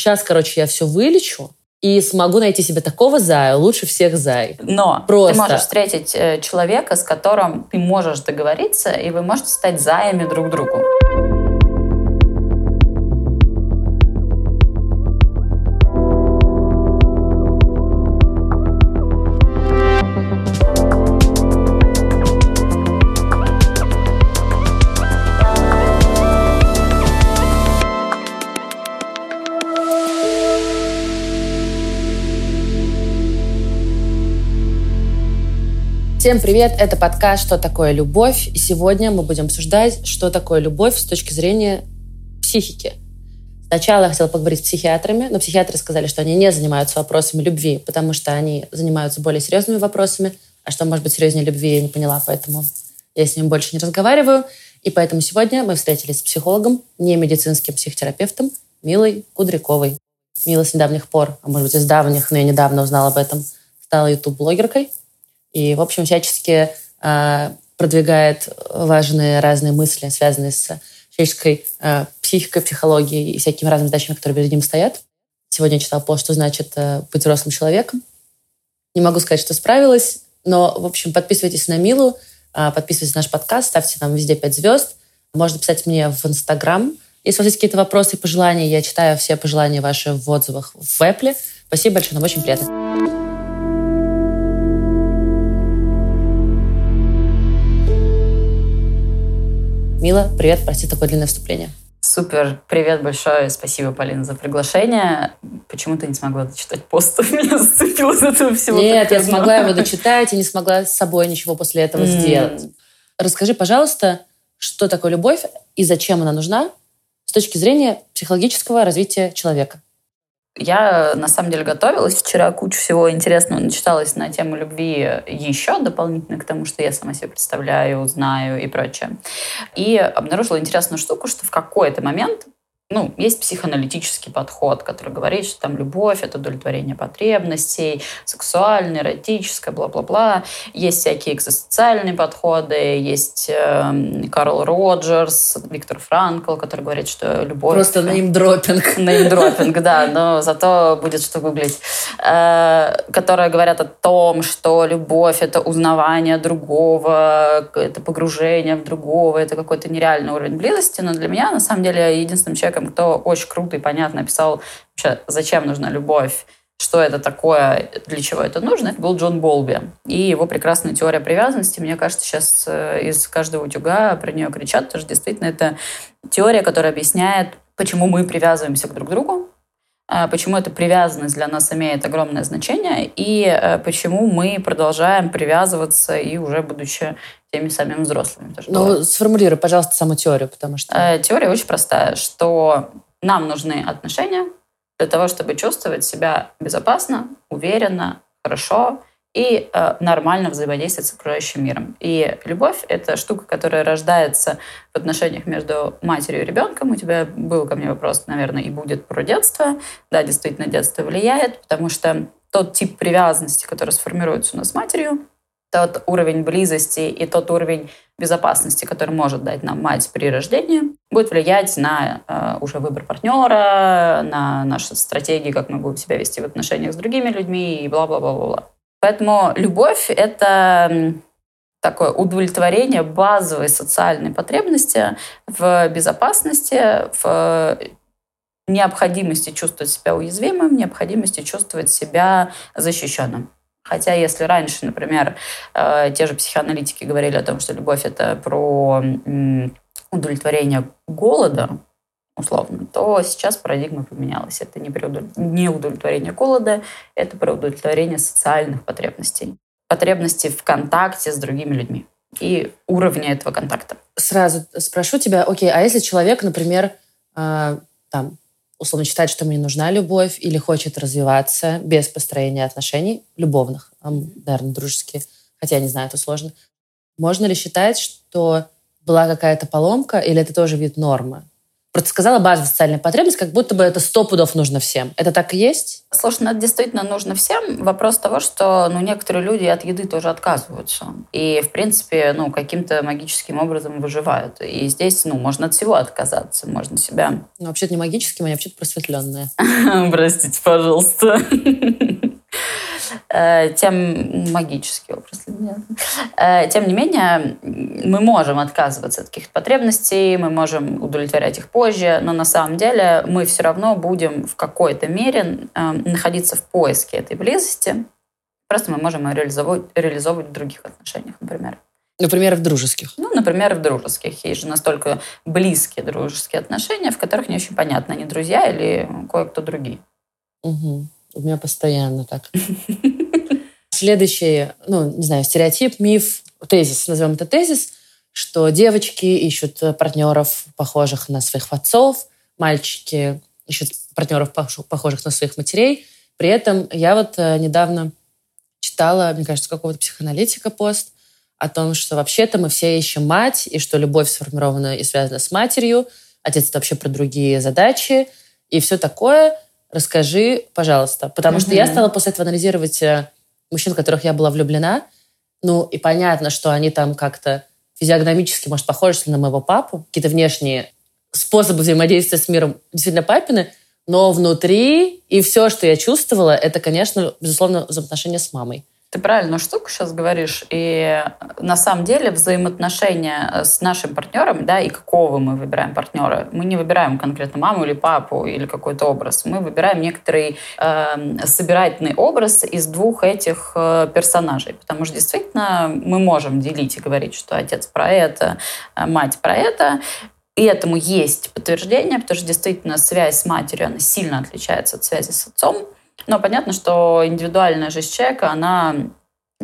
сейчас, короче, я все вылечу, и смогу найти себе такого зая, лучше всех зай. Но Просто. ты можешь встретить э, человека, с которым ты можешь договориться, и вы можете стать заями друг другу. Всем привет! Это подкаст «Что такое любовь?» И сегодня мы будем обсуждать, что такое любовь с точки зрения психики. Сначала я хотела поговорить с психиатрами, но психиатры сказали, что они не занимаются вопросами любви, потому что они занимаются более серьезными вопросами. А что может быть серьезнее любви, я не поняла, поэтому я с ним больше не разговариваю. И поэтому сегодня мы встретились с психологом, не медицинским психотерапевтом Милой Кудряковой. Мила с недавних пор, а может быть из давних, но я недавно узнала об этом, стала YouTube-блогеркой, и, в общем, всячески э, продвигает важные разные мысли, связанные с человеческой э, психикой, психологией и всякими разными задачами, которые перед ним стоят. Сегодня я читала пост, что значит э, быть взрослым человеком. Не могу сказать, что справилась, но, в общем, подписывайтесь на Милу, э, подписывайтесь на наш подкаст, ставьте нам везде 5 звезд. Можно писать мне в Инстаграм. Если у вас есть какие-то вопросы и пожелания, я читаю все пожелания ваши в отзывах в Apple. Спасибо большое, нам очень приятно. Мила, привет, прости такое длинное вступление. Супер, привет большое, спасибо, Полина, за приглашение. Почему ты не смогла дочитать пост? Меня зацепило из этого всего. Нет, я смогла его дочитать и не смогла с собой ничего после этого mm. сделать. Расскажи, пожалуйста, что такое любовь и зачем она нужна с точки зрения психологического развития человека? Я, на самом деле, готовилась. Вчера кучу всего интересного начиталась на тему любви еще дополнительно к тому, что я сама себе представляю, знаю и прочее. И обнаружила интересную штуку, что в какой-то момент ну, есть психоаналитический подход, который говорит, что там любовь — это удовлетворение потребностей, сексуальное, эротическое, бла-бла-бла. Есть всякие экзостициальные подходы, есть э, Карл Роджерс, Виктор Франкл, который говорит, что любовь... Просто неймдропинг. Неймдропинг, да, но зато будет что гуглить. Э, которые говорят о том, что любовь — это узнавание другого, это погружение в другого, это какой-то нереальный уровень близости. Но для меня, на самом деле, единственным человеком, человеком, кто очень круто и понятно описал вообще, зачем нужна любовь, что это такое, для чего это нужно, это был Джон Болби. И его прекрасная теория привязанности, мне кажется, сейчас э, из каждого утюга про нее кричат, потому что действительно это теория, которая объясняет, почему мы привязываемся к друг другу, а, почему эта привязанность для нас имеет огромное значение и э, почему мы продолжаем привязываться и уже будучи теми самыми взрослыми. Ну, бывает. сформулируй, пожалуйста, саму теорию, потому что... Э, теория очень простая, что нам нужны отношения для того, чтобы чувствовать себя безопасно, уверенно, хорошо и э, нормально взаимодействовать с окружающим миром. И любовь — это штука, которая рождается в отношениях между матерью и ребенком. У тебя был ко мне вопрос, наверное, и будет про детство. Да, действительно, детство влияет, потому что тот тип привязанности, который сформируется у нас с матерью, тот уровень близости и тот уровень безопасности, который может дать нам мать при рождении, будет влиять на э, уже выбор партнера, на наши стратегии, как мы будем себя вести в отношениях с другими людьми и бла-бла-бла-бла. Поэтому любовь — это такое удовлетворение базовой социальной потребности в безопасности, в необходимости чувствовать себя уязвимым, необходимости чувствовать себя защищенным. Хотя если раньше, например, э, те же психоаналитики говорили о том, что любовь это про удовлетворение голода, условно, то сейчас парадигма поменялась. Это не, удовлетворение голода, это про удовлетворение социальных потребностей. Потребности в контакте с другими людьми и уровня этого контакта. Сразу спрошу тебя, окей, а если человек, например, э, там, условно считает, что ему не нужна любовь или хочет развиваться без построения отношений, любовных, наверное, дружеских, хотя я не знаю, это сложно, можно ли считать, что была какая-то поломка или это тоже вид нормы? Просто сказала базовая социальная потребность, как будто бы это сто пудов нужно всем. Это так и есть? Слушай, ну это действительно нужно всем. Вопрос того, что ну, некоторые люди от еды тоже отказываются. И, в принципе, ну, каким-то магическим образом выживают. И здесь, ну, можно от всего отказаться. Можно себя... Ну, вообще-то не магическим, а вообще-то просветленное. Простите, пожалуйста. Э, тем магический образ. Э, тем не менее, мы можем отказываться от каких-то потребностей, мы можем удовлетворять их позже, но на самом деле мы все равно будем в какой-то мере э, находиться в поиске этой близости. Просто мы можем ее реализовывать, реализовывать в других отношениях, например. Например, в дружеских. Ну, например, в дружеских. Есть же настолько близкие дружеские отношения, в которых не очень понятно, они друзья или кое-кто другие. Угу. У меня постоянно так. Следующий, ну, не знаю, стереотип, миф, тезис, назовем это тезис, что девочки ищут партнеров, похожих на своих отцов, мальчики ищут партнеров, похожих на своих матерей. При этом я вот э, недавно читала, мне кажется, какого-то психоаналитика пост о том, что вообще-то мы все ищем мать, и что любовь сформирована и связана с матерью, отец это вообще про другие задачи, и все такое – Расскажи, пожалуйста. Потому mm-hmm. что я стала после этого анализировать э, мужчин, в которых я была влюблена. Ну, и понятно, что они там как-то физиогномически, может, похожи на моего папу. Какие-то внешние способы взаимодействия с миром действительно папины. Но внутри и все, что я чувствовала, это, конечно, безусловно, взаимоотношения с мамой. Ты правильную штуку сейчас говоришь. И на самом деле взаимоотношения с нашим партнером, да, и какого мы выбираем партнера, мы не выбираем конкретно маму или папу или какой-то образ. Мы выбираем некоторый э, собирательный образ из двух этих э, персонажей. Потому что действительно мы можем делить и говорить, что отец про это, а мать про это. И этому есть подтверждение, потому что действительно связь с матерью, она сильно отличается от связи с отцом. Но понятно, что индивидуальная жизнь человека, она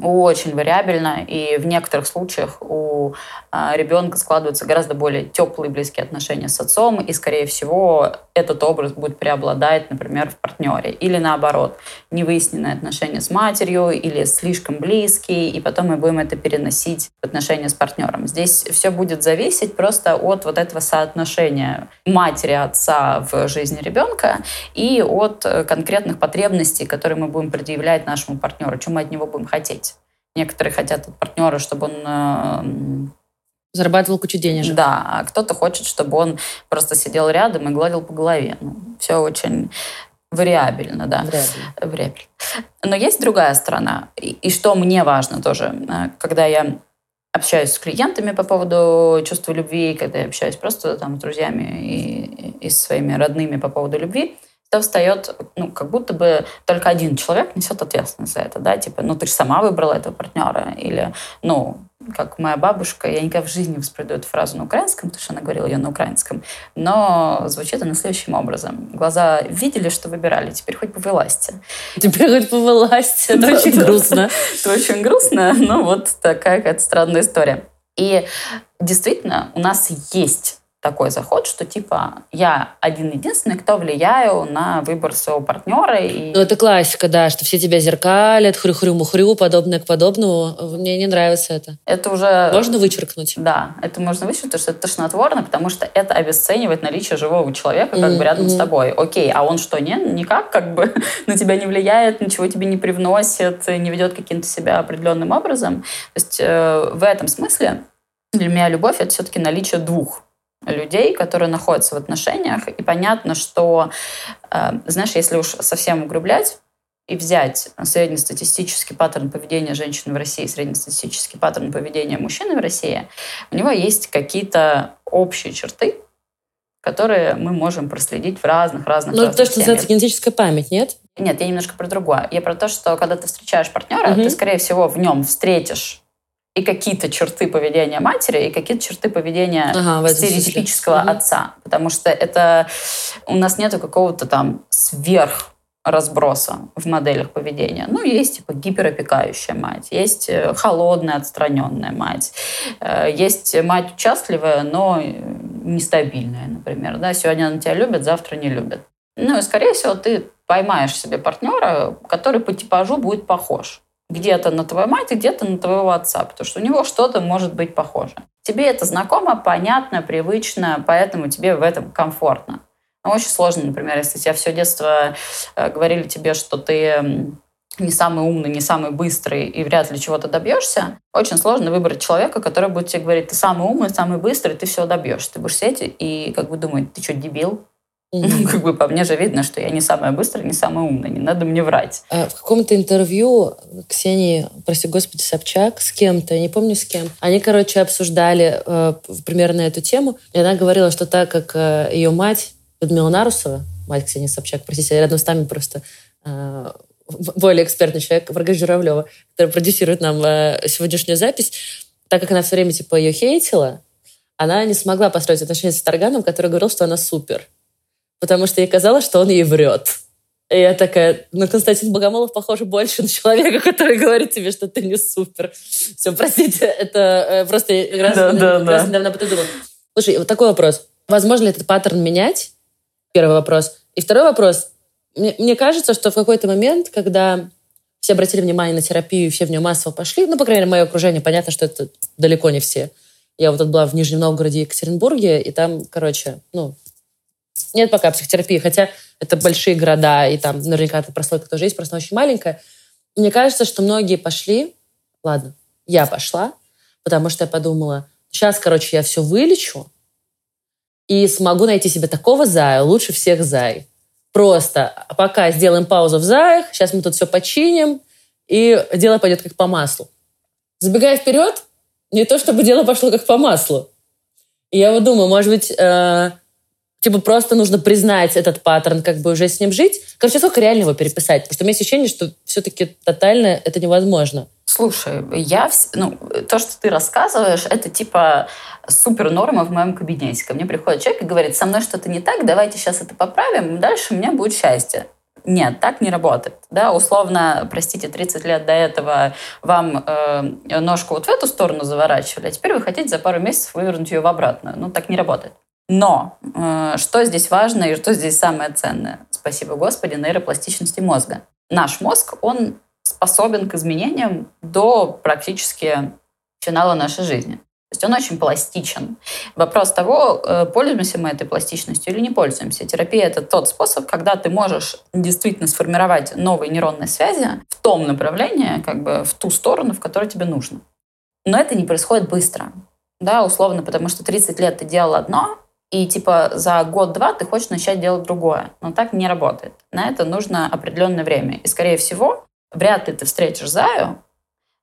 очень вариабельна, и в некоторых случаях у а, ребенка складываются гораздо более теплые близкие отношения с отцом, и, скорее всего, этот образ будет преобладать, например, в партнере. Или наоборот, невыясненные отношения с матерью или слишком близкие, и потом мы будем это переносить в отношения с партнером. Здесь все будет зависеть просто от вот этого соотношения матери, отца в жизни ребенка и от конкретных потребностей, которые мы будем предъявлять нашему партнеру, чем мы от него будем хотеть. Некоторые хотят от партнера, чтобы он э, Зарабатывал кучу денежек. Да, а кто-то хочет, чтобы он просто сидел рядом и гладил по голове. Ну, все очень вариабельно, да. Вариабельно. Вариабельно. Но есть другая сторона. И, и что мне важно тоже, э, когда я общаюсь с клиентами по поводу чувства любви, когда я общаюсь просто там с друзьями и, и с своими родными по поводу любви, то встает, ну, как будто бы только один человек несет ответственность за это, да, типа, ну, ты же сама выбрала этого партнера, или, ну, как моя бабушка, я никогда в жизни не воспроизведу эту фразу на украинском, потому что она говорила ее на украинском, но звучит она следующим образом. Глаза видели, что выбирали, теперь хоть по власти. Теперь хоть по власти, это очень грустно. Это очень грустно, но вот такая какая-то странная история. И действительно, у нас есть такой заход, что типа я один-единственный, кто влияю на выбор своего партнера. И... Ну, это классика, да, что все тебя зеркалят, хрю-хрю-мухрю, подобное к подобному. Мне не нравится это. Это уже... Можно вычеркнуть? Да, это можно вычеркнуть, потому что это тошнотворно, потому что это обесценивает наличие живого человека как mm-hmm. бы рядом с тобой. Окей, а он что, не, никак как бы на тебя не влияет, ничего тебе не привносит, не ведет каким-то себя определенным образом. То есть э, в этом смысле для меня любовь — это все-таки наличие двух людей, которые находятся в отношениях. И понятно, что, э, знаешь, если уж совсем углублять, и взять среднестатистический паттерн поведения женщины в России, среднестатистический паттерн поведения мужчины в России, у него есть какие-то общие черты, которые мы можем проследить в разных-разных Ну, то, что называется генетическая память, нет? Нет, я немножко про другое. Я про то, что когда ты встречаешь партнера, угу. ты, скорее всего, в нем встретишь и какие-то черты поведения матери, и какие-то черты поведения ага, стереотипического угу. отца. Потому что это у нас нету какого-то там сверх разброса в моделях поведения. Ну, есть типа гиперопекающая мать, есть э, холодная, отстраненная мать, э, есть мать участливая, но нестабильная, например. Да? Сегодня она тебя любит, завтра не любит. Ну и, скорее всего, ты поймаешь себе партнера, который по типажу будет похож где-то на твою мать, где-то на твоего отца, потому что у него что-то может быть похоже. Тебе это знакомо, понятно, привычно, поэтому тебе в этом комфортно. Но очень сложно, например, если тебе все детство э, говорили тебе, что ты не самый умный, не самый быстрый и вряд ли чего-то добьешься, очень сложно выбрать человека, который будет тебе говорить, ты самый умный, самый быстрый, ты все добьешься. Ты будешь сидеть и как бы думать, ты что, дебил? Ну, как бы по мне же видно, что я не самая быстрая, не самая умная, не надо мне врать. А в каком-то интервью Ксении, прости господи, Собчак с кем-то, я не помню с кем, они, короче, обсуждали э, примерно эту тему, и она говорила, что так как э, ее мать Людмила Нарусова, мать Ксении Собчак, простите, рядом с нами просто э, более экспертный человек, Варга Журавлева, который продюсирует нам э, сегодняшнюю запись, так как она все время типа ее хейтила, она не смогла построить отношения с Тарганом, который говорил, что она супер потому что ей казалось, что он ей врет. И я такая, ну, Константин Богомолов похож больше на человека, который говорит тебе, что ты не супер. Все, простите, это э, просто раз, да, да, раз да. недавно об этом думала. Слушай, вот такой вопрос. Возможно ли этот паттерн менять? Первый вопрос. И второй вопрос. Мне, мне кажется, что в какой-то момент, когда все обратили внимание на терапию, все в нее массово пошли, ну, по крайней мере, мое окружение, понятно, что это далеко не все. Я вот тут была в Нижнем Новгороде и Екатеринбурге, и там, короче, ну, нет пока психотерапии, хотя это большие города, и там наверняка эта прослойка тоже есть, просто очень маленькая. Мне кажется, что многие пошли, ладно, я пошла, потому что я подумала, сейчас, короче, я все вылечу и смогу найти себе такого зая, лучше всех зай. Просто пока сделаем паузу в заях, сейчас мы тут все починим, и дело пойдет как по маслу. Забегая вперед, не то чтобы дело пошло как по маслу. Я вот думаю, может быть, э, Типа просто нужно признать этот паттерн, как бы уже с ним жить. Короче, сколько реально его переписать? Потому что у меня ощущение, что все-таки тотально это невозможно. Слушай, я, ну, то, что ты рассказываешь, это типа супер норма в моем кабинете. Ко мне приходит человек и говорит, со мной что-то не так, давайте сейчас это поправим, дальше у меня будет счастье. Нет, так не работает. Да, условно, простите, 30 лет до этого вам э, ножку вот в эту сторону заворачивали, а теперь вы хотите за пару месяцев вывернуть ее в обратную. Ну, так не работает. Но э, что здесь важно и что здесь самое ценное? Спасибо Господи, нейропластичности мозга. Наш мозг, он способен к изменениям до практически финала нашей жизни. То есть он очень пластичен. Вопрос того, э, пользуемся мы этой пластичностью или не пользуемся. Терапия — это тот способ, когда ты можешь действительно сформировать новые нейронные связи в том направлении, как бы в ту сторону, в которой тебе нужно. Но это не происходит быстро. Да, условно, потому что 30 лет ты делал одно, и типа за год-два ты хочешь начать делать другое. Но так не работает. На это нужно определенное время. И, скорее всего, вряд ли ты встретишь Заю,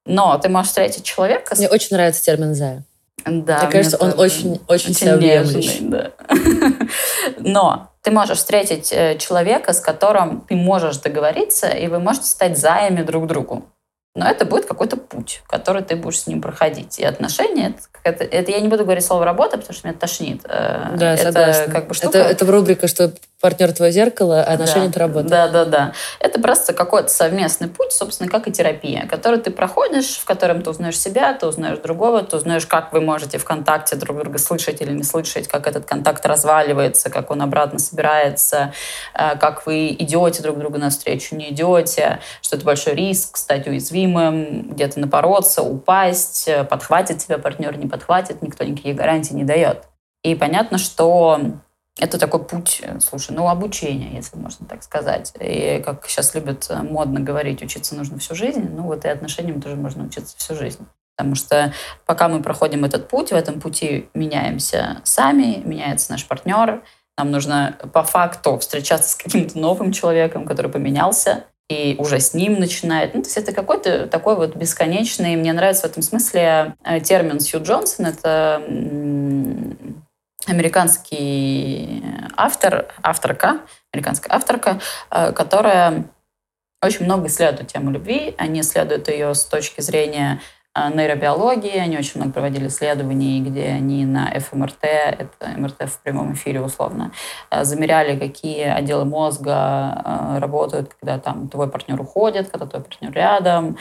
но ты можешь встретить человека... Мне очень нравится термин «Зая». Да, Мне кажется, он очень, очень, очень нежный, да. Но ты можешь встретить э, человека, с которым ты можешь договориться, и вы можете стать заями друг другу. Но это будет какой-то путь, который ты будешь с ним проходить. И отношения это, это я не буду говорить слово работа, потому что меня тошнит. Э, да, это согласна. как бы штука. Это, это рубрика, что партнер твое зеркало, а отношения да, это работа. Да, да, да. Это просто какой-то совместный путь, собственно, как и терапия, который ты проходишь, в котором ты узнаешь себя, ты узнаешь другого, ты узнаешь, как вы можете в контакте друг друга слышать или не слышать, как этот контакт разваливается, как он обратно собирается, э, как вы идете друг другу навстречу, не идете, что это большой риск стать уязвимым, где-то напороться, упасть, э, подхватит тебя партнер, не подхватит, никто никаких гарантий не дает. И понятно, что это такой путь, слушай, ну, обучения, если можно так сказать. И как сейчас любят модно говорить, учиться нужно всю жизнь, ну, вот и отношениям тоже можно учиться всю жизнь. Потому что пока мы проходим этот путь, в этом пути меняемся сами, меняется наш партнер, нам нужно по факту встречаться с каким-то новым человеком, который поменялся, и уже с ним начинает. Ну, то есть это какой-то такой вот бесконечный, мне нравится в этом смысле э, термин Сью Джонсон, это американский автор, авторка, американская авторка, э, которая очень много исследует тему любви. Они исследуют ее с точки зрения нейробиологии. Они очень много проводили исследований, где они на ФМРТ, это МРТ в прямом эфире условно, э, замеряли, какие отделы мозга работают, когда там твой партнер уходит, когда твой партнер рядом,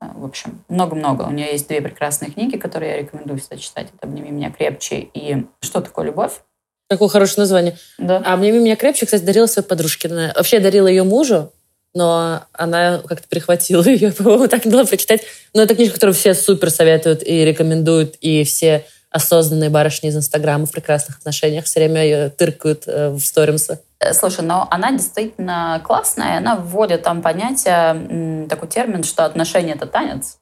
в общем, много-много. У нее есть две прекрасные книги, которые я рекомендую всегда читать. Это «Обними меня крепче» и «Что такое любовь?». Какое хорошее название. Да. А «Обними меня крепче», кстати, дарила своей подружке. Вообще, я дарила ее мужу. Но она как-то прихватила ее, по-моему, так было прочитать. Но это книжка, которую все супер советуют и рекомендуют, и все осознанные барышни из Инстаграма в прекрасных отношениях все время ее тыркают э, в сторимсы. Э, слушай, но она действительно классная, она вводит там понятие, такой термин, что отношения — это танец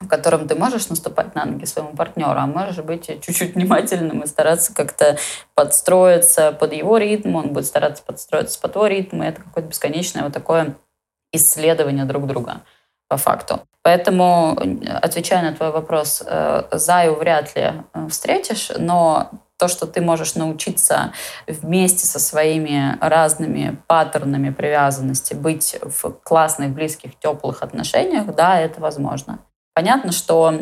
в котором ты можешь наступать на ноги своему партнеру, а можешь быть чуть-чуть внимательным и стараться как-то подстроиться под его ритм, он будет стараться подстроиться под твой ритм, и это какое-то бесконечное вот такое исследование друг друга по факту. Поэтому, отвечая на твой вопрос, э, Заю вряд ли э, встретишь, но то, что ты можешь научиться вместе со своими разными паттернами привязанности быть в классных, близких, теплых отношениях, да, это возможно. Понятно, что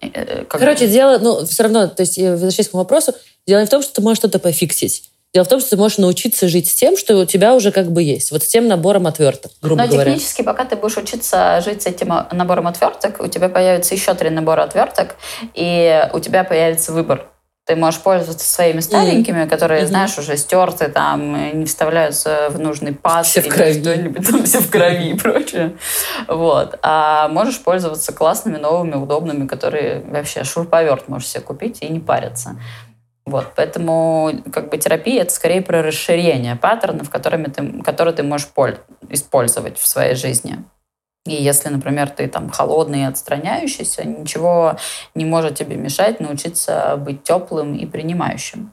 э, как Короче, дело, ну, все равно, то есть, возвращаясь к вопросу, дело не в том, что ты можешь что-то пофиксить. Дело в том, что ты можешь научиться жить с тем, что у тебя уже как бы есть. Вот с тем набором отверток, грубо Но говоря. технически, пока ты будешь учиться жить с этим набором отверток, у тебя появится еще три набора отверток, и у тебя появится выбор. Ты можешь пользоваться своими старенькими, mm-hmm. которые, mm-hmm. знаешь, уже стерты, там, не вставляются в нужный паз. Все в крови. Что-нибудь там, все в крови и прочее. Вот. А можешь пользоваться классными, новыми, удобными, которые вообще шуруповерт можешь себе купить и не париться. Вот, поэтому как бы терапия это скорее про расширение паттернов, которыми ты, которые ты можешь использовать в своей жизни. И если, например, ты там холодный и отстраняющийся, ничего не может тебе мешать научиться быть теплым и принимающим.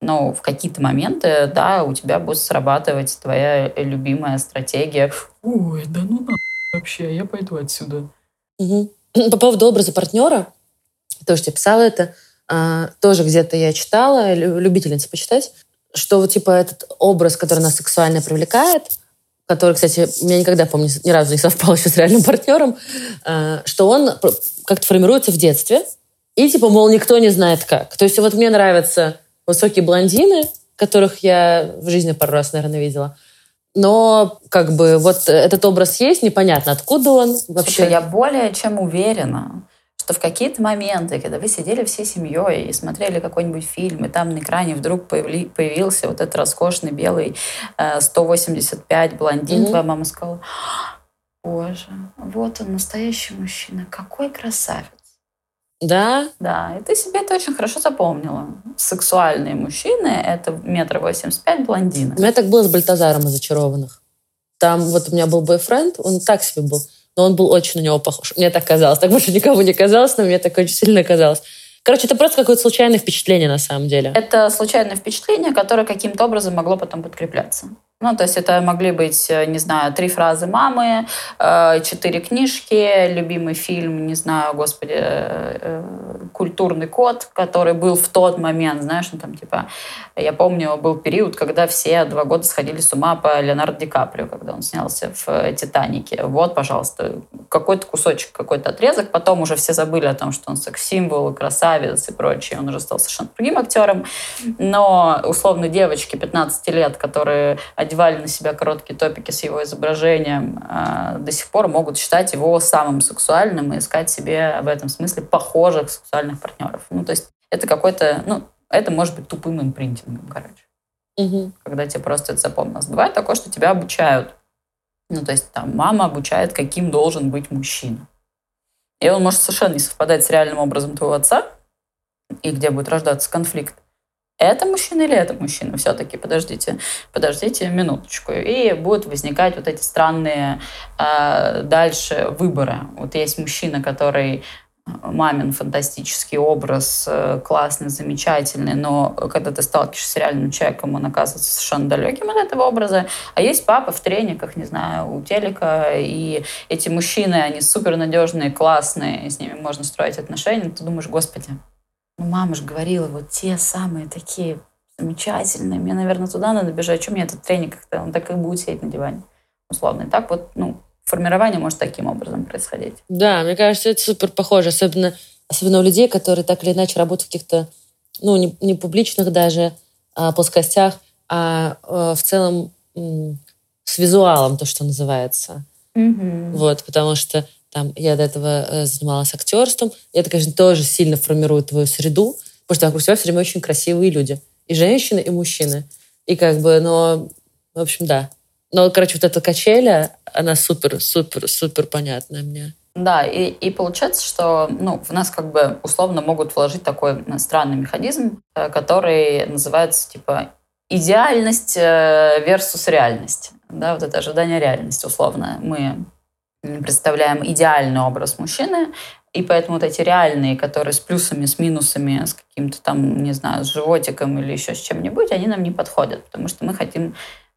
Но в какие-то моменты, да, у тебя будет срабатывать твоя любимая стратегия. Ой, да ну на вообще, я пойду отсюда. Угу. По поводу образа партнера, тоже тебе писала это, а, тоже где-то я читала, любительница почитать, что вот типа этот образ, который нас сексуально привлекает, который, кстати, меня никогда, помню, ни разу не совпал еще с реальным партнером, а, что он как-то формируется в детстве, и типа, мол, никто не знает как. То есть вот мне нравятся высокие блондины, которых я в жизни пару раз, наверное, видела. Но как бы вот этот образ есть, непонятно, откуда он вообще. Слушай, я более чем уверена, что в какие-то моменты, когда вы сидели всей семьей и смотрели какой-нибудь фильм, и там на экране вдруг появли, появился вот этот роскошный белый э, 185 блондин, mm-hmm. твоя мама сказала, боже, вот он настоящий мужчина, какой красавец. Да? Да, и ты себе это очень хорошо запомнила. Сексуальные мужчины — это метр восемьдесят пять блондины. У меня так было с Бальтазаром из «Зачарованных». Там вот у меня был бойфренд, он так себе был но он был очень на него похож. Мне так казалось. Так больше никому не казалось, но мне так очень сильно казалось. Короче, это просто какое-то случайное впечатление на самом деле. Это случайное впечатление, которое каким-то образом могло потом подкрепляться. Ну, то есть это могли быть, э, не знаю, три фразы мамы, э, четыре книжки, любимый фильм, не знаю, господи, э, культурный код, который был в тот момент, знаешь, ну, там, типа, я помню, был период, когда все два года сходили с ума по Леонардо Ди Каприо, когда он снялся в «Титанике». Вот, пожалуйста, какой-то кусочек, какой-то отрезок. Потом уже все забыли о том, что он секс-символ, красавец и прочее. Он уже стал совершенно другим актером. Но, условно, девочки 15 лет, которые одевали на себя короткие топики с его изображением, а, до сих пор могут считать его самым сексуальным и искать себе в этом смысле похожих сексуальных партнеров. Ну, то есть это какой-то, ну, это может быть тупым импринтингом, короче. Угу. Когда тебе просто это запомнилось. Бывает такое, что тебя обучают. Ну, то есть там мама обучает, каким должен быть мужчина. И он может совершенно не совпадать с реальным образом твоего отца, и где будет рождаться конфликт это мужчина или это мужчина? Все-таки подождите, подождите минуточку. И будут возникать вот эти странные э, дальше выборы. Вот есть мужчина, который э, мамин фантастический образ, э, классный, замечательный, но когда ты сталкиваешься с реальным человеком, он оказывается совершенно далеким от этого образа. А есть папа в трениках, не знаю, у телека, и эти мужчины, они супернадежные, классные, с ними можно строить отношения. Ты думаешь, господи, ну, мама же говорила, вот те самые такие замечательные. Мне, наверное, туда надо бежать. Чем мне этот тренинг как-то? Он так и будет сидеть на диване. Условно. И так вот, ну, формирование может таким образом происходить. Да, мне кажется, это супер похоже. Особенно, особенно у людей, которые так или иначе работают в каких-то, ну, не, не публичных даже а, плоскостях, а, а в целом с визуалом, то, что называется. Mm-hmm. Вот, потому что там, я до этого э, занималась актерством. И это, конечно, тоже сильно формирует твою среду, потому что вокруг тебя все время очень красивые люди. И женщины, и мужчины. И как бы, но, в общем, да. Но, короче, вот эта качеля, она супер-супер-супер понятная мне. Да, и, и получается, что ну, в нас как бы условно могут вложить такой странный механизм, э, который называется типа идеальность э, versus реальность. Да, вот это ожидание реальности условно. Мы представляем идеальный образ мужчины, и поэтому вот эти реальные, которые с плюсами, с минусами, с каким-то там, не знаю, с животиком или еще с чем-нибудь, они нам не подходят, потому что мы хотим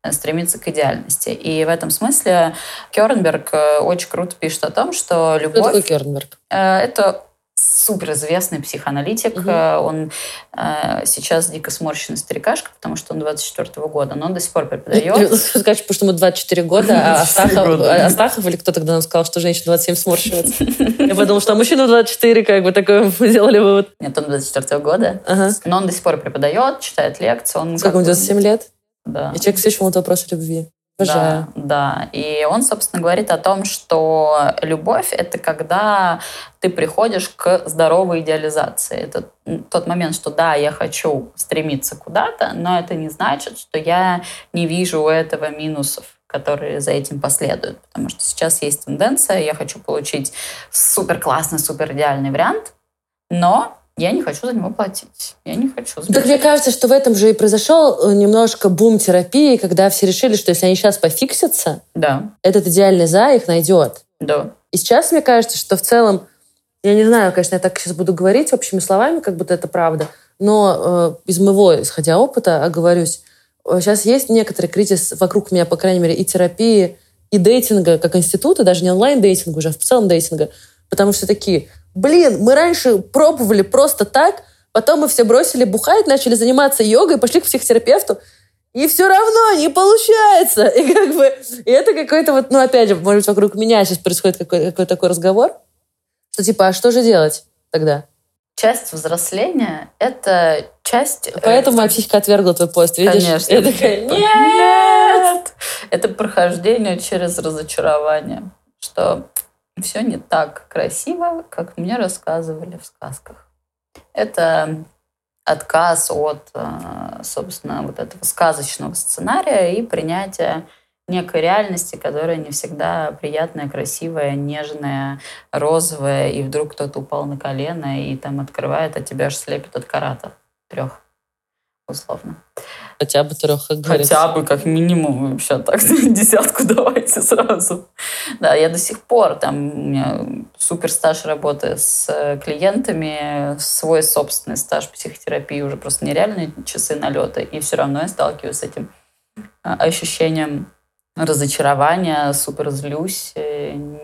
Э, стремиться к идеальности. И в этом смысле Кернберг э, очень круто пишет о том, что любовь... Кто такой Кернберг? Э, это суперизвестный психоаналитик. Угу. Он э, сейчас дико сморщенный старикашка, потому что он 24 -го года, но он до сих пор преподает. Сказать, потому что ему 24 года, а Астахов, Астахов или кто тогда нам сказал, что женщина 27 сморщивается? Я подумала, что мужчина 24, как бы такой мы сделали вывод. Нет, он 24 -го года, ага. но он до сих пор преподает, читает лекции. Он Сколько ему, 97 лет? да. И человек все еще волнует вопрос любви. Обожаю. Да, да. И он, собственно, говорит о том, что любовь — это когда ты приходишь к здоровой идеализации. Это тот момент, что да, я хочу стремиться куда-то, но это не значит, что я не вижу у этого минусов которые за этим последуют. Потому что сейчас есть тенденция, я хочу получить супер классный, супер идеальный вариант, но я не хочу за него платить. Я не хочу. Так мне кажется, что в этом же и произошел э, немножко бум терапии, когда все решили, что если они сейчас пофиксятся, да. этот идеальный за их найдет. Да. И сейчас мне кажется, что в целом, я не знаю, конечно, я так сейчас буду говорить общими словами, как будто это правда, но э, из моего, исходя опыта, оговорюсь, сейчас э, есть некоторый кризис вокруг меня, по крайней мере, и терапии, и дейтинга как института, даже не онлайн-дейтинга уже, а в целом дейтинга. Потому что такие, блин, мы раньше пробовали просто так, потом мы все бросили бухать, начали заниматься йогой, пошли к психотерапевту, и все равно не получается. И как бы, и это какой-то вот, ну опять же, может быть, вокруг меня сейчас происходит какой-то какой такой разговор, что типа, а что же делать тогда? Часть взросления — это часть... Э, Поэтому моя психика отвергла твой пост, видишь? Конечно. Я такая, нет! Это прохождение через разочарование, что все не так красиво, как мне рассказывали в сказках. Это отказ от, э, собственно, вот этого сказочного сценария и принятие некой реальности, которая не всегда приятная, красивая, нежная, розовая, и вдруг кто-то упал на колено и там открывает, а тебя аж слепит от карата трех, условно. Хотя бы трех, как Хотя бы, как минимум, вообще так, десятку давайте сразу. Да, я до сих пор, там, у меня супер стаж работы с э, клиентами, свой собственный стаж психотерапии, уже просто нереальные часы налета, и все равно я сталкиваюсь с этим а, ощущением разочарование, супер злюсь, э,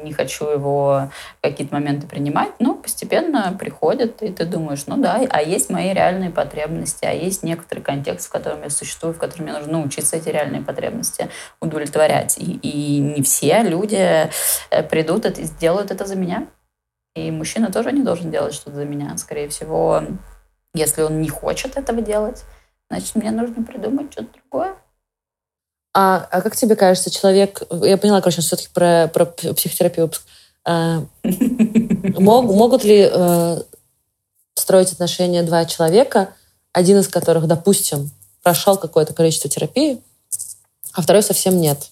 не хочу его какие-то моменты принимать, но постепенно приходит, и ты думаешь, ну да, а есть мои реальные потребности, а есть некоторый контекст, в котором я существую, в котором мне нужно научиться эти реальные потребности удовлетворять. И, и не все люди э, придут и сделают это за меня. И мужчина тоже не должен делать что-то за меня. Скорее всего, если он не хочет этого делать, значит, мне нужно придумать что-то другое. А, а как тебе кажется, человек... Я поняла, короче, все-таки про, про психотерапию. А, мог, могут ли э, строить отношения два человека, один из которых, допустим, прошел какое-то количество терапии, а второй совсем нет?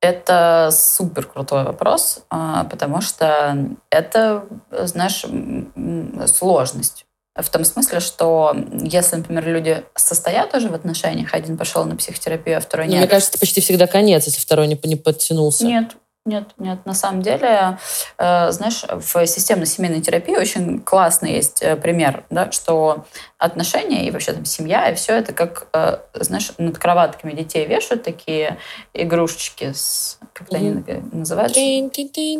Это супер крутой вопрос, а, потому что это, знаешь, сложность. В том смысле, что если, например, люди состоят уже в отношениях, один пошел на психотерапию, а второй ну, нет. Мне кажется, это почти всегда конец, если второй не, не подтянулся. Нет, нет, нет. На самом деле, э, знаешь, в системной семейной терапии очень классный есть э, пример, да, что отношения и вообще там семья, и все это как, э, знаешь, над кроватками детей вешают такие игрушечки, с, как mm-hmm. они называются?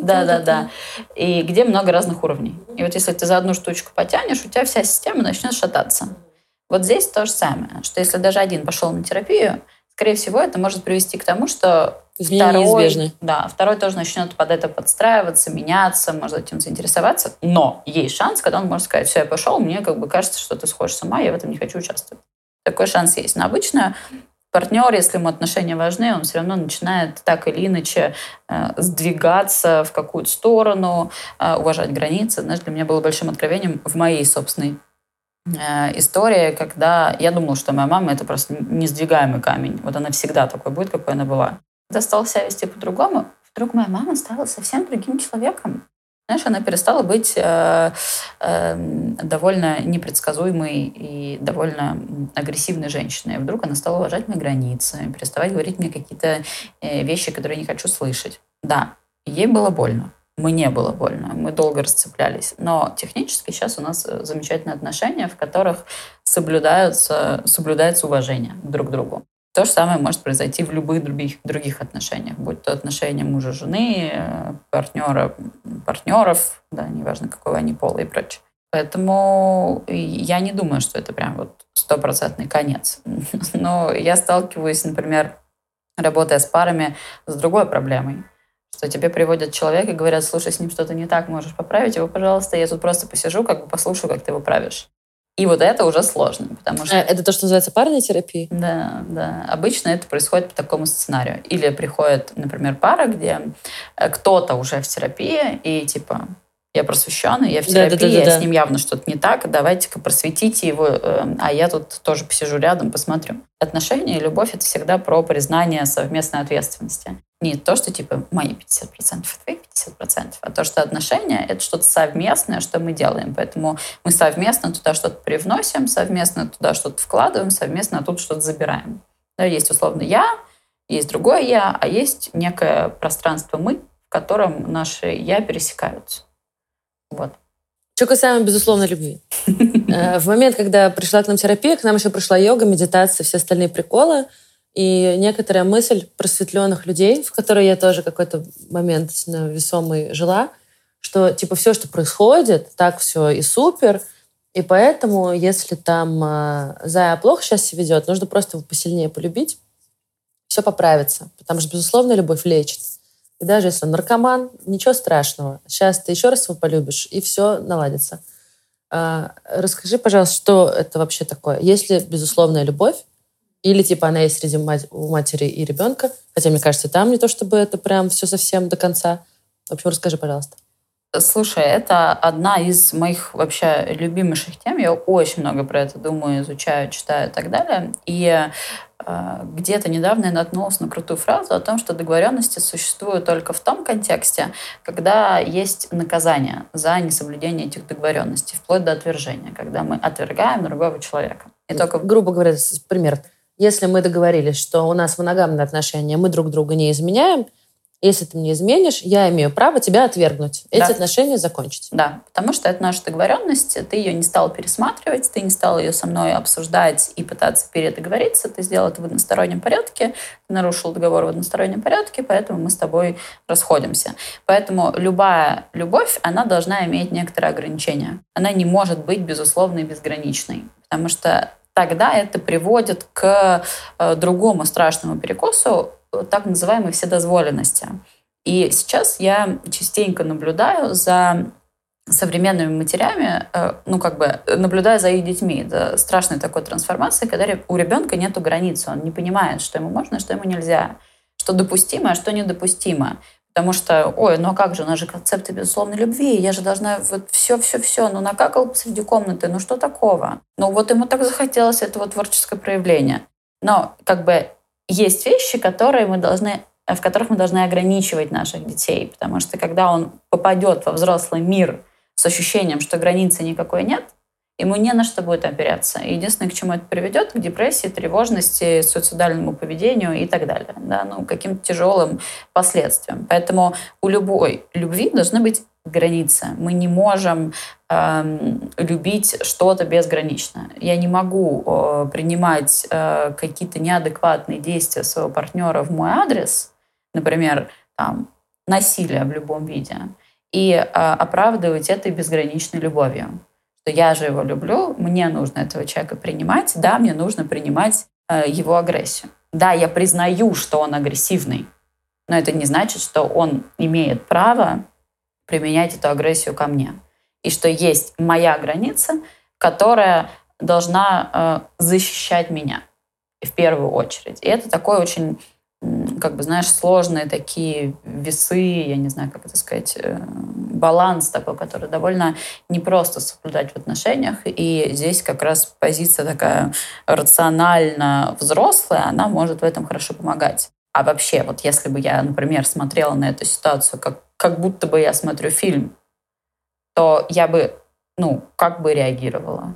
Да-да-да. И где много разных уровней. И вот если ты за одну штучку потянешь, у тебя вся система начнет шататься. Вот здесь то же самое, что если даже один пошел на терапию, скорее всего, это может привести к тому, что Изменения второй, неизбежны. Да, второй тоже начнет под это подстраиваться, меняться, может этим заинтересоваться. Но есть шанс, когда он может сказать, все, я пошел, мне как бы кажется, что ты сходишь с ума, я в этом не хочу участвовать. Такой шанс есть. Но обычно партнер, если ему отношения важны, он все равно начинает так или иначе э, сдвигаться в какую-то сторону, э, уважать границы. Знаешь, для меня было большим откровением в моей собственной э, истории, когда я думала, что моя мама это просто несдвигаемый камень. Вот она всегда такой будет, какой она была. когда стал себя вести по-другому, вдруг моя мама стала совсем другим человеком. Знаешь, она перестала быть э, э, довольно непредсказуемой и довольно агрессивной женщиной. Вдруг она стала уважать мои границы, переставать говорить мне какие-то э, вещи, которые я не хочу слышать. Да, ей было больно. Мне было больно, мы долго расцеплялись. Но технически сейчас у нас э, замечательные отношения, в которых соблюдаются, соблюдается уважение друг к другу. То же самое может произойти в любых других, других отношениях, будь то отношения мужа-жены, э, партнера, партнеров, да, неважно, какого они пола и прочее. Поэтому я не думаю, что это прям вот стопроцентный конец. Но я сталкиваюсь, например, работая с парами, с другой проблемой что тебе приводят человека и говорят, слушай, с ним что-то не так, можешь поправить его, пожалуйста, я тут просто посижу, как бы послушаю, как ты его правишь. И вот это уже сложно, потому что... А, это то, что называется парной терапией? Да, да. Обычно это происходит по такому сценарию. Или приходит, например, пара, где э, кто-то уже в терапии, и типа, я просвещенный, я в терапии, да, да, да, да, с ним явно что-то не так, давайте-ка просветите его, э, а я тут тоже посижу рядом, посмотрю. Отношения и любовь — это всегда про признание совместной ответственности. Не то, что типа мои 50%, а твои 50%, а то, что отношения — это что-то совместное, что мы делаем. Поэтому мы совместно туда что-то привносим, совместно туда что-то вкладываем, совместно тут что-то забираем. Да, есть условно я, есть другое я, а есть некое пространство мы, в котором наши я пересекаются. Вот. Что касаемо безусловной любви. Э, в момент, когда пришла к нам терапия, к нам еще пришла йога, медитация, все остальные приколы — и некоторая мысль просветленных людей, в которой я тоже какой-то момент весомый жила, что типа все, что происходит, так все и супер, и поэтому, если там э, Зая плохо сейчас себя ведет, нужно просто его посильнее полюбить, все поправится. Потому что, безусловно, любовь лечит. И даже если он наркоман, ничего страшного. Сейчас ты еще раз его полюбишь, и все наладится. Э, расскажи, пожалуйста, что это вообще такое? Есть ли безусловная любовь? Или типа она есть среди мать, у матери и ребенка. Хотя, мне кажется, там не то, чтобы это прям все совсем до конца. В общем, расскажи, пожалуйста. Слушай, это одна из моих вообще любимейших тем. Я очень много про это думаю, изучаю, читаю и так далее. И э, где-то недавно я наткнулась на крутую фразу о том, что договоренности существуют только в том контексте, когда есть наказание за несоблюдение этих договоренностей, вплоть до отвержения, когда мы отвергаем другого человека. И только... Грубо говоря, пример если мы договорились, что у нас моногамные отношения, мы друг друга не изменяем, если ты мне изменишь, я имею право тебя отвергнуть. Эти да. отношения закончить. Да, потому что это наша договоренность, ты ее не стал пересматривать, ты не стал ее со мной обсуждать и пытаться передоговориться, ты сделал это в одностороннем порядке, нарушил договор в одностороннем порядке, поэтому мы с тобой расходимся. Поэтому любая любовь, она должна иметь некоторые ограничения. Она не может быть безусловной и безграничной, потому что тогда это приводит к э, другому страшному перекосу, э, так называемой вседозволенности. И сейчас я частенько наблюдаю за современными матерями, э, ну, как бы, наблюдая за их детьми, это страшной такой трансформации, когда у ребенка нет границ, он не понимает, что ему можно, что ему нельзя, что допустимо, а что недопустимо. Потому что, ой, ну а как же, у нас же концепты безусловной любви, я же должна вот все-все-все, ну накакал посреди комнаты, ну что такого? Ну вот ему так захотелось этого творческое проявление. Но как бы есть вещи, которые мы должны в которых мы должны ограничивать наших детей, потому что когда он попадет во взрослый мир с ощущением, что границы никакой нет, ему не на что будет опереться. единственное, к чему это приведет, к депрессии, тревожности, суицидальному поведению и так далее, да, ну, каким-то тяжелым последствиям. Поэтому у любой любви должны быть границы. Мы не можем э, любить что-то безгранично. Я не могу э, принимать э, какие-то неадекватные действия своего партнера в мой адрес, например, там, насилие в любом виде, и э, оправдывать это безграничной любовью что я же его люблю, мне нужно этого человека принимать, да, мне нужно принимать э, его агрессию. Да, я признаю, что он агрессивный, но это не значит, что он имеет право применять эту агрессию ко мне. И что есть моя граница, которая должна э, защищать меня в первую очередь. И это такой очень как бы, знаешь, сложные такие весы, я не знаю, как это сказать, э, баланс такой, который довольно непросто соблюдать в отношениях. И здесь как раз позиция такая рационально взрослая, она может в этом хорошо помогать. А вообще, вот если бы я, например, смотрела на эту ситуацию, как, как будто бы я смотрю фильм, то я бы, ну, как бы реагировала?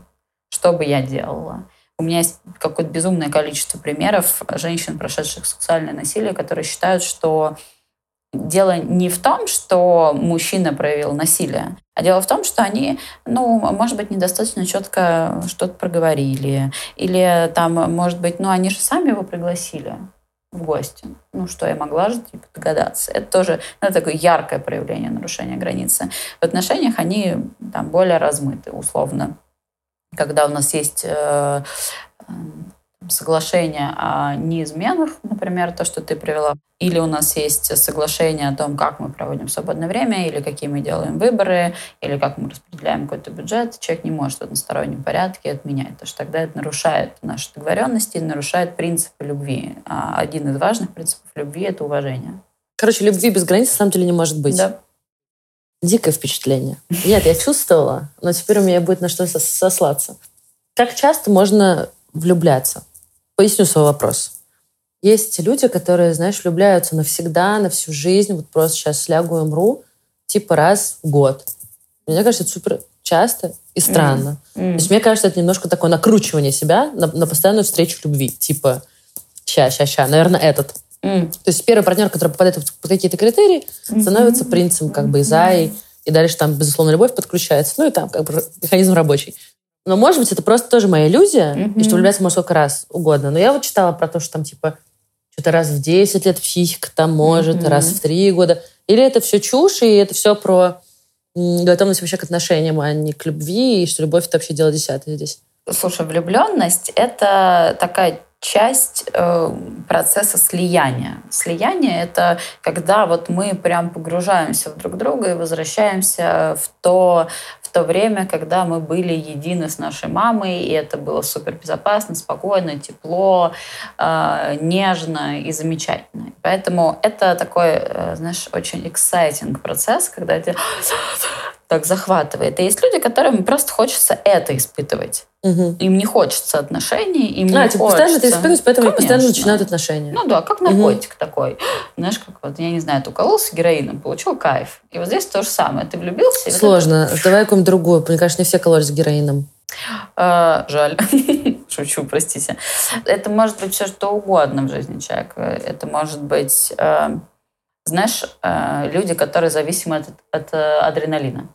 Что бы я делала? У меня есть какое-то безумное количество примеров женщин, прошедших сексуальное насилие, которые считают, что дело не в том, что мужчина проявил насилие, а дело в том, что они, ну, может быть, недостаточно четко что-то проговорили. Или там, может быть, ну, они же сами его пригласили в гости. Ну, что я могла же типа, догадаться. Это тоже ну, такое яркое проявление нарушения границы. В отношениях они там более размыты, условно. Когда у нас есть э, соглашение о неизменах, например, то, что ты привела, или у нас есть соглашение о том, как мы проводим свободное время, или какие мы делаем выборы, или как мы распределяем какой-то бюджет, человек не может в одностороннем порядке отменять, потому что тогда это нарушает наши договоренности, нарушает принципы любви. А один из важных принципов любви — это уважение. Короче, любви без границ на самом деле не может быть. Да. Дикое впечатление. Нет, я чувствовала, но теперь у меня будет на что сослаться. Как часто можно влюбляться? Поясню свой вопрос. Есть люди, которые, знаешь, влюбляются навсегда, на всю жизнь, вот просто сейчас лягу и умру, типа раз в год. Мне кажется, это супер часто и странно. Mm. Mm. То есть мне кажется, это немножко такое накручивание себя на, на постоянную встречу любви. Типа, ща, ща, ща, наверное, этот. Mm. То есть первый партнер, который попадает под какие-то критерии, mm-hmm. становится принцем как бы и за, и, и дальше там, безусловно, любовь подключается. Ну и там как бы механизм рабочий. Но, может быть, это просто тоже моя иллюзия, mm-hmm. и что влюбляться можно сколько раз угодно. Но я вот читала про то, что там, типа, что-то раз в 10 лет психика там может, mm-hmm. раз в 3 года. Или это все чушь, и это все про готовность вообще к отношениям, а не к любви, и что любовь — это вообще дело десятое здесь. Слушай, влюбленность — это такая часть э, процесса слияния. Слияние — это когда вот мы прям погружаемся в друг друга и возвращаемся в то, в то время, когда мы были едины с нашей мамой, и это было супер безопасно, спокойно, тепло, э, нежно и замечательно. Поэтому это такой, э, знаешь, очень exciting процесс, когда ты так захватывает. И есть люди, которым просто хочется это испытывать. Угу. Им не хочется отношений, им а, не типа, хочется... постоянно это испытывать, поэтому Конечно. постоянно начинают отношения. Ну да, как наркотик угу. такой. Знаешь, как вот, я не знаю, ты укололся героином, получил кайф. И вот здесь то же самое. Ты влюбился... Сложно. Вот это... Давай какую-нибудь другую. Мне кажется, не все кололись героином. А, жаль. Шучу, простите. Это может быть все что угодно в жизни человека. Это может быть... Э, знаешь, э, люди, которые зависимы от, от э, адреналина.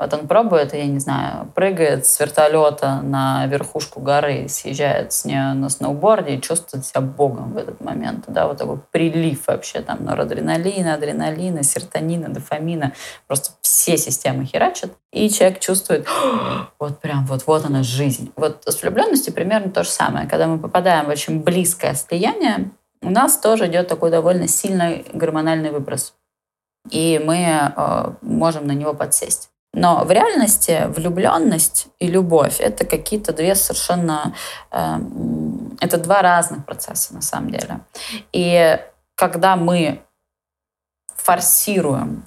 Вот он пробует, я не знаю, прыгает с вертолета на верхушку горы, съезжает с нее на сноуборде и чувствует себя богом в этот момент. Да, вот такой прилив вообще там норадреналина, адреналина, серотонина, дофамина. Просто все системы херачат. И человек чувствует, вот прям вот, вот она жизнь. Вот с влюбленностью примерно то же самое. Когда мы попадаем в очень близкое слияние, у нас тоже идет такой довольно сильный гормональный выброс. И мы э, можем на него подсесть. Но в реальности влюбленность и любовь — это какие-то две совершенно... Э, это два разных процесса на самом деле. И когда мы форсируем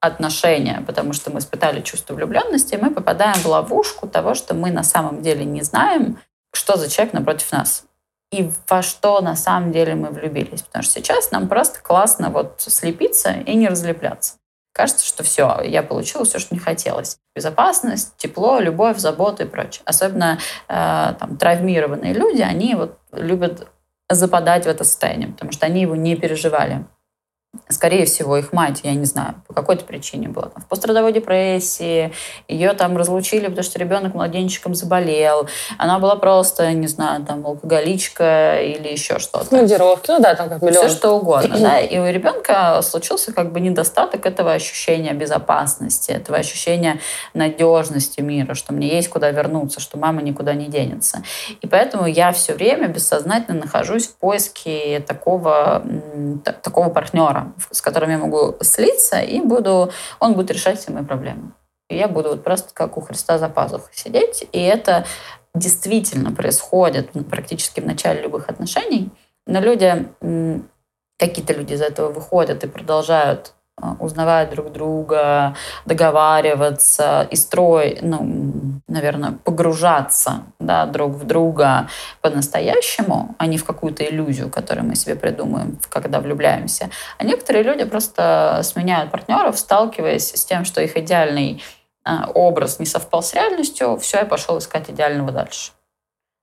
отношения, потому что мы испытали чувство влюбленности, мы попадаем в ловушку того, что мы на самом деле не знаем, что за человек напротив нас и во что на самом деле мы влюбились. Потому что сейчас нам просто классно вот слепиться и не разлепляться. Кажется, что все, я получила все, что мне хотелось. Безопасность, тепло, любовь, забота и прочее. Особенно э, там, травмированные люди, они вот любят западать в это состояние, потому что они его не переживали скорее всего, их мать, я не знаю, по какой-то причине была там, в пострадовой депрессии, ее там разлучили, потому что ребенок младенчиком заболел, она была просто, не знаю, там, алкоголичка или еще что-то. Командировки, ну да, там как миллион. Все что угодно, да, и у ребенка случился как бы недостаток этого ощущения безопасности, этого ощущения надежности мира, что мне есть куда вернуться, что мама никуда не денется. И поэтому я все время бессознательно нахожусь в поиске такого, такого партнера, партнера, с которым я могу слиться, и буду, он будет решать все мои проблемы. И я буду вот просто как у Христа за пазухой сидеть. И это действительно происходит практически в начале любых отношений. Но люди, какие-то люди из этого выходят и продолжают а, узнавать друг друга, договариваться и строить, ну, наверное, погружаться да, друг в друга по-настоящему, а не в какую-то иллюзию, которую мы себе придумаем, когда влюбляемся. А некоторые люди просто сменяют партнеров, сталкиваясь с тем, что их идеальный а, образ не совпал с реальностью, все, я пошел искать идеального дальше.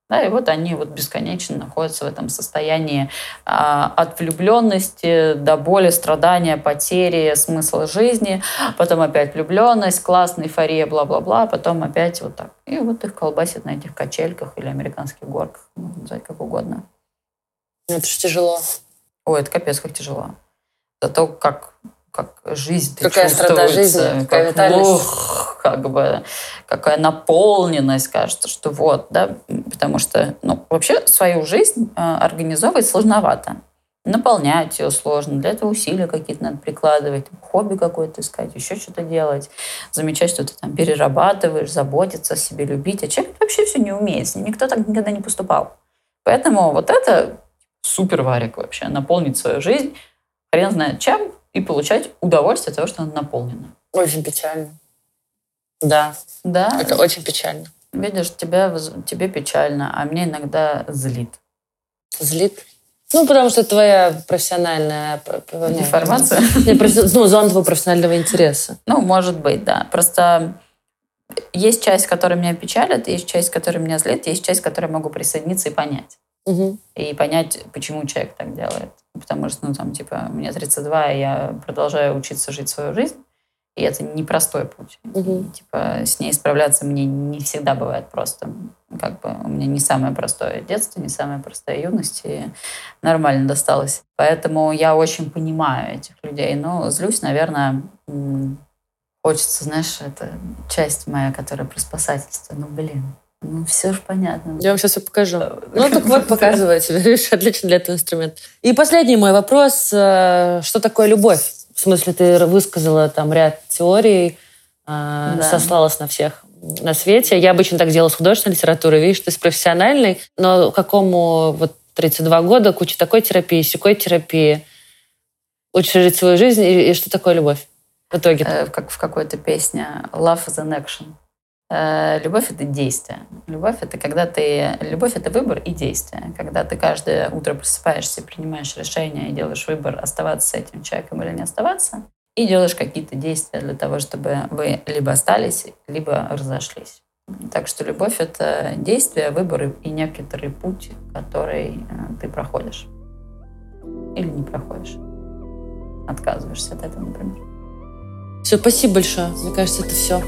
Да, и вот они вот бесконечно находятся в этом состоянии а, от влюбленности до боли, страдания, потери смысла жизни, потом опять влюбленность, классная эйфория, бла-бла-бла, потом опять вот так. И вот их колбасит на этих качельках или американских горках, можно назвать как угодно. Это же тяжело. Ой, это капец, как тяжело. Зато как как жизнь какая страда жизни, какая как, ух, как бы какая наполненность, кажется, что вот, да, потому что, ну, вообще свою жизнь э, организовывать сложновато. Наполнять ее сложно. Для этого усилия какие-то надо прикладывать, хобби какое-то искать, еще что-то делать. Замечать, что ты там перерабатываешь, заботиться о себе, любить. А человек вообще все не умеет. Никто так никогда не поступал. Поэтому вот это супер варик вообще. Наполнить свою жизнь хрен знает чем, и получать удовольствие от того, что она наполнена. Очень печально. Да. Да. Это очень печально. Видишь, тебя, тебе печально, а мне иногда злит. Злит? Ну, потому что твоя профессиональная... Информация? Ну, зона твоего профессионального интереса. Ну, может быть, да. Просто есть часть, которая меня печалит, есть часть, которая меня злит, есть часть, которой могу присоединиться и понять. Угу. И понять, почему человек так делает. Потому что, ну, там, типа, мне 32, и я продолжаю учиться жить свою жизнь. И это непростой путь. Угу. И, типа, с ней справляться мне не всегда бывает просто. Как бы у меня не самое простое детство, не самая простая юность, и нормально досталось. Поэтому я очень понимаю этих людей. Но злюсь, наверное, хочется, знаешь, это часть моя, которая про спасательство. Ну, блин, ну, все же понятно. Я вам сейчас все покажу. Ну, так вот, показывайте. Видишь, отлично для этого инструмент. И последний мой вопрос. Э, что такое любовь? В смысле, ты высказала там ряд теорий, э, да. сослалась на всех на свете. Я обычно так делала с художественной литературой. Видишь, ты с профессиональной, но какому вот 32 года, куча такой терапии, секой терапии. Учишь жить свою жизнь. И, и что такое любовь в итоге? Э, как в какой-то песне «Love is an action». Э, любовь — это действие. Любовь — это когда ты... Любовь — это выбор и действие. Когда ты каждое утро просыпаешься, принимаешь решение и делаешь выбор, оставаться с этим человеком или не оставаться, и делаешь какие-то действия для того, чтобы вы либо остались, либо разошлись. Так что любовь — это действие, выбор и некоторый путь, который э, ты проходишь. Или не проходишь. Отказываешься от этого, например. Все, спасибо большое. Мне кажется, это все.